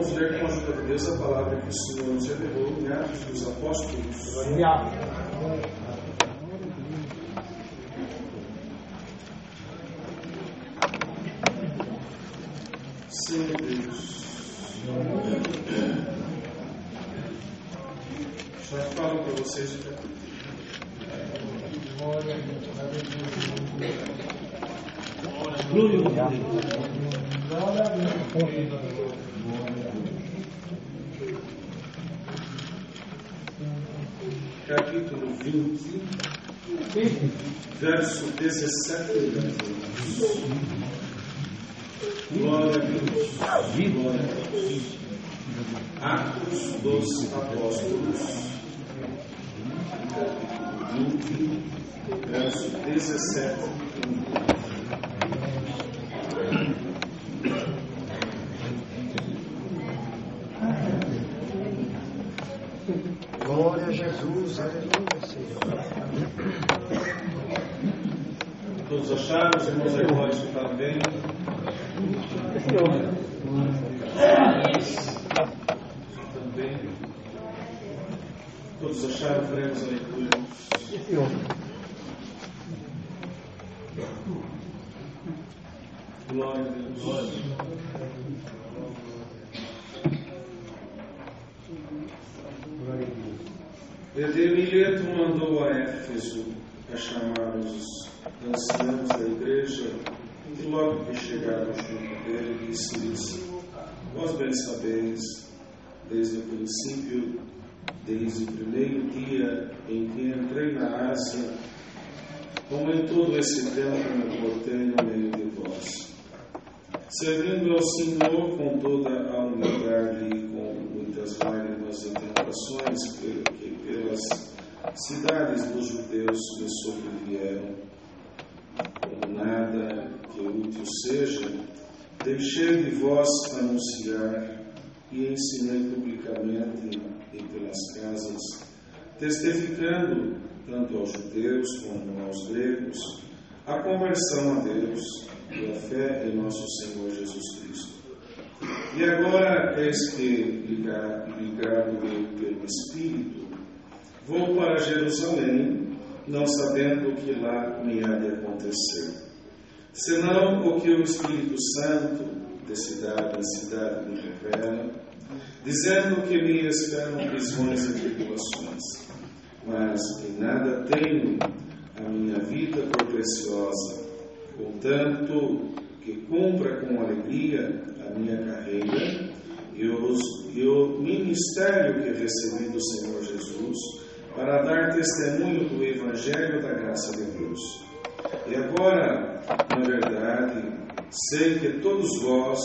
vamos ler com a ajuda de Deus a palavra que o Senhor nos revelou em Atos dos Apóstolos. verso 17 Glória a Deus. Glória a Deus. Atos dos Apóstolos. 21, verso 17 anciãos da igreja e logo que chegaram junto dele disse-lhes Vós bem sabeis, desde o princípio, desde o primeiro dia em que entrei na Ásia, como em todo esse tempo me portei no meio de vós, servindo ao Senhor com toda a humildade e com muitas lágrimas e tentações que pelas cidades dos judeus me sobrevieram. Nada que útil seja, deixei de vós anunciar e ensinei publicamente e pelas casas, testificando tanto aos judeus como aos gregos a conversão a Deus e a fé em nosso Senhor Jesus Cristo. E agora, eis que, ligado, ligado pelo Espírito, vou para Jerusalém, não sabendo o que lá me há de acontecer. Senão o que o Espírito Santo, de cidade em cidade, me revela, dizendo que me esperam prisões e tribulações. Mas em nada tenho a minha vida por preciosa, contanto que cumpra com alegria a minha carreira e o ministério que recebi do Senhor Jesus para dar testemunho do Evangelho da graça de Deus. E agora, na verdade, sei que todos vós,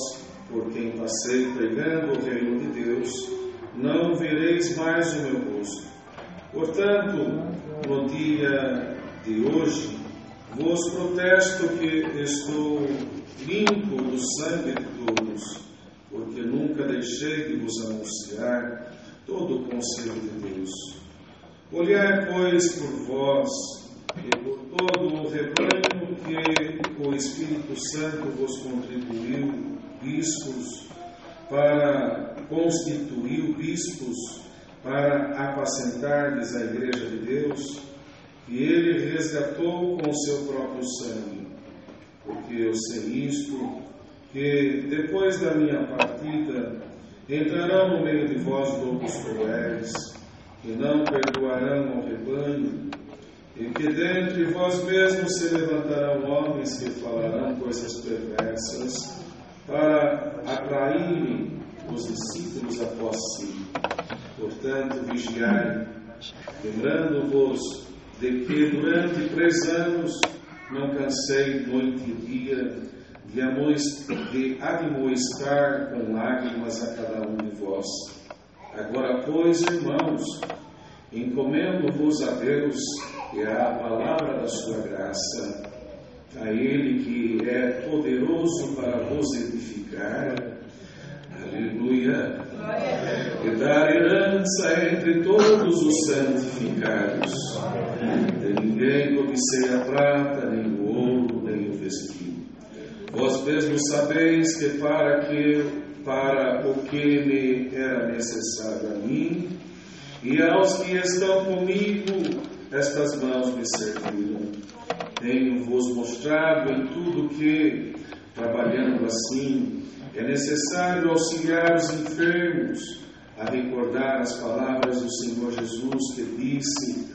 por quem passei pregando o reino de Deus, não vereis mais o meu rosto. Portanto, no dia de hoje, vos protesto que estou limpo do sangue de todos, porque nunca deixei de vos anunciar todo o conselho de Deus. Olhai, pois, por vós e por todo o rebanho que o Espírito Santo vos contribuiu, bispos, para constituir bispos, para apacentardes a igreja de Deus, que ele resgatou com seu próprio sangue. Porque eu sei isto, que depois da minha partida entrarão no meio de vós lobos cruéis, que não perdoarão ao rebanho, e que dentre vós mesmos se levantarão homens que falarão coisas perversas, para atraírem os discípulos após si. Portanto, vigiai, lembrando-vos de que durante três anos não cansei noite e dia de, de admoestar com lágrimas a cada um de vós. Agora, pois, irmãos, encomendo-vos a Deus e à palavra da sua graça, a Ele que é poderoso para vos edificar. Aleluia. E dar herança entre todos os santificados. De ninguém cobicei a prata, nem o ouro, nem o vestido. Vós mesmos sabeis que para que para o que me era necessário a mim e aos que estão comigo, estas mãos me serviram. Tenho-vos mostrado em tudo que, trabalhando assim, é necessário auxiliar os enfermos, a recordar as palavras do Senhor Jesus que disse: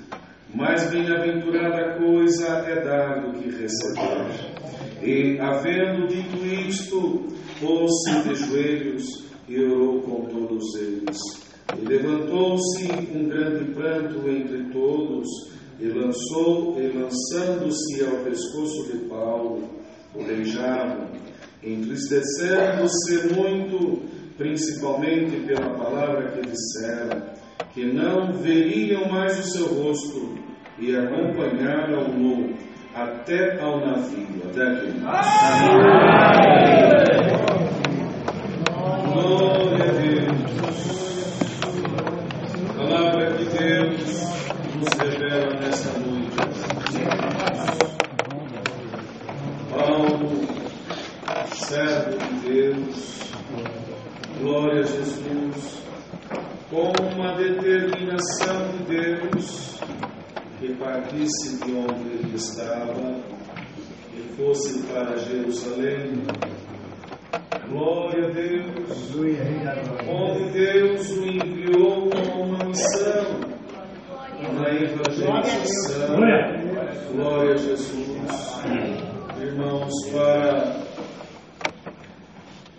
Mais bem-aventurada coisa é dar do que receber. E, havendo dito isto, pôs-se de joelhos e orou com todos eles. E levantou-se um grande pranto entre todos, e lançou, e lançando-se ao pescoço de Paulo, o beijavam, entristecendo-se muito, principalmente pela palavra que dissera, que não veriam mais o seu rosto, e acompanharam-no até ao navio. Até aqui.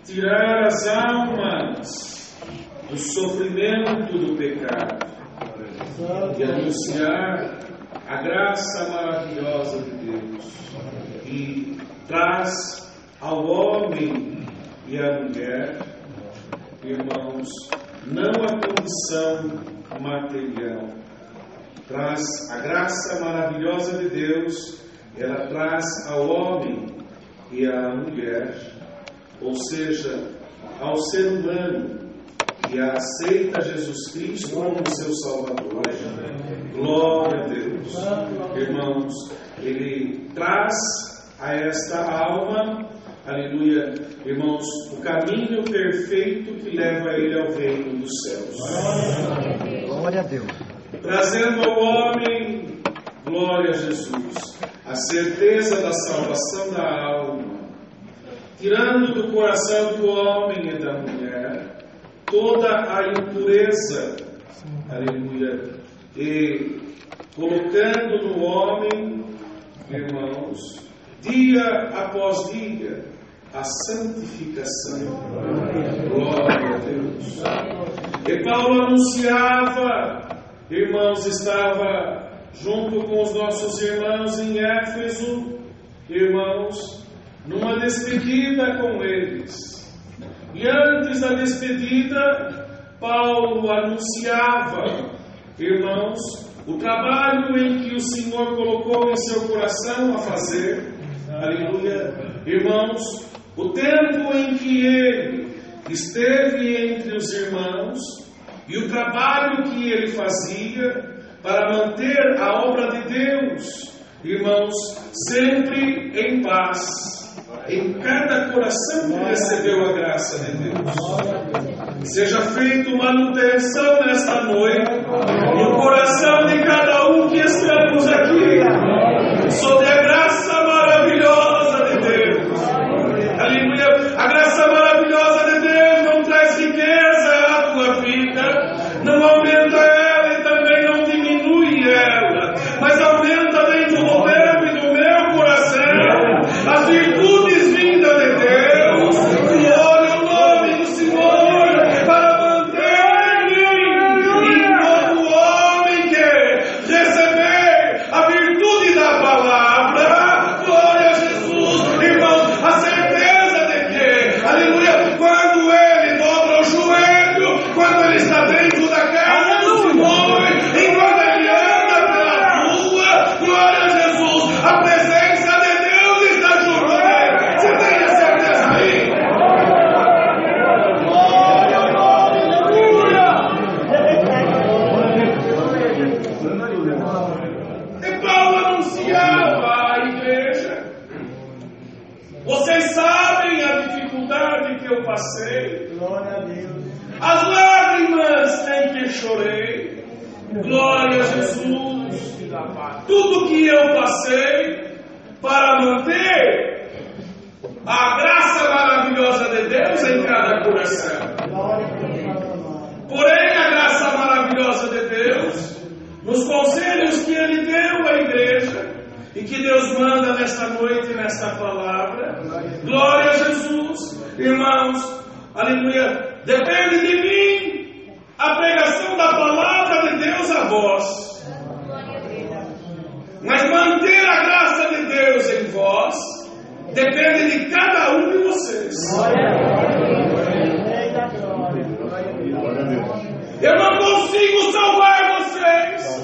Tirar as almas do sofrimento do pecado. E anunciar a graça maravilhosa de Deus. E traz ao homem e à mulher, irmãos, não a condição material, traz a graça maravilhosa de Deus, ela traz ao homem e à mulher, ou seja, ao ser humano, que aceita Jesus Cristo como seu Salvador. Glória a Deus. Irmãos, Ele traz a esta alma, aleluia, irmãos, o caminho perfeito que leva ele ao reino dos céus. Glória a Deus. Trazendo ao homem, glória a Jesus, a certeza da salvação da alma, tirando do coração do homem e da mulher toda a impureza, aleluia, e colocando no homem, irmãos, dia após dia, a santificação. Glória a Deus. E Paulo anunciava, irmãos, estava junto com os nossos irmãos em Éfeso, irmãos, numa despedida com eles. E antes da despedida, Paulo anunciava, irmãos, o trabalho em que o Senhor colocou em seu coração a fazer. Aleluia. Irmãos, o tempo em que ele esteve entre os irmãos e o trabalho que ele fazia para manter a obra de Deus, irmãos, sempre em paz em cada coração que recebeu a graça de Deus. Seja feita manutenção nesta noite no coração de cada um que estamos aqui, a Glória a Jesus. Tudo que eu passei para manter a graça maravilhosa de Deus em cada coração. Porém, a graça maravilhosa de Deus, nos conselhos que Ele deu à igreja, e que Deus manda nesta noite, nesta palavra, glória a Jesus, irmãos, aleluia, depende de mim a pregação da palavra de Deus a vós, mas manter a graça de Deus em vós depende de cada um de vocês. Eu não consigo salvar vocês.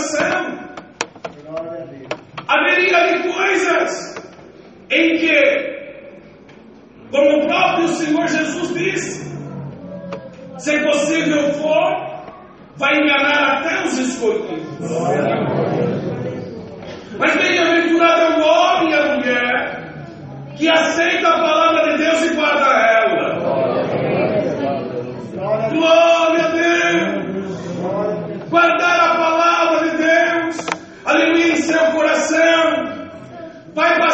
coração. Haveria de coisas em que, como o próprio Senhor Jesus disse, se possível for, vai enganar até os escolhidos. Mas bem-aventurado é o homem e a mulher que aceita a palavra de Deus e guarda Bye bye.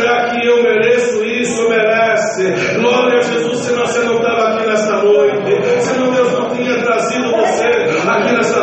Será que eu mereço isso? Merece. Glória a Jesus, se você não estava aqui nesta noite. se Deus não tinha trazido você aqui nesta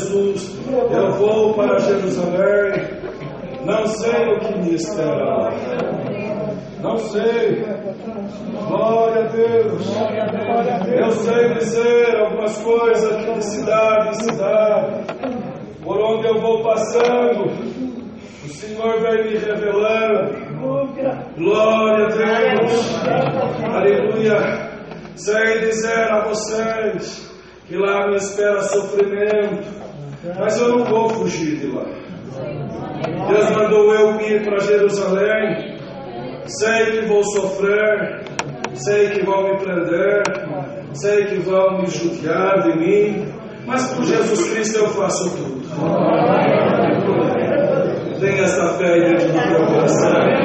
Jesus, eu vou para Jerusalém, não sei o que me espera. Não sei. Glória a Deus. Eu sei dizer algumas coisas de cidade em cidade. Por onde eu vou passando, o Senhor vai me revelando. Glória a Deus. Aleluia. Sei dizer a vocês que lá me espera sofrimento, mas eu não vou fugir de lá. Deus mandou eu ir para Jerusalém. Sei que vou sofrer, sei que vão me prender, sei que vão me julgar de mim, mas por Jesus Cristo eu faço tudo. Tenha essa fé dentro do meu coração.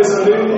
always a new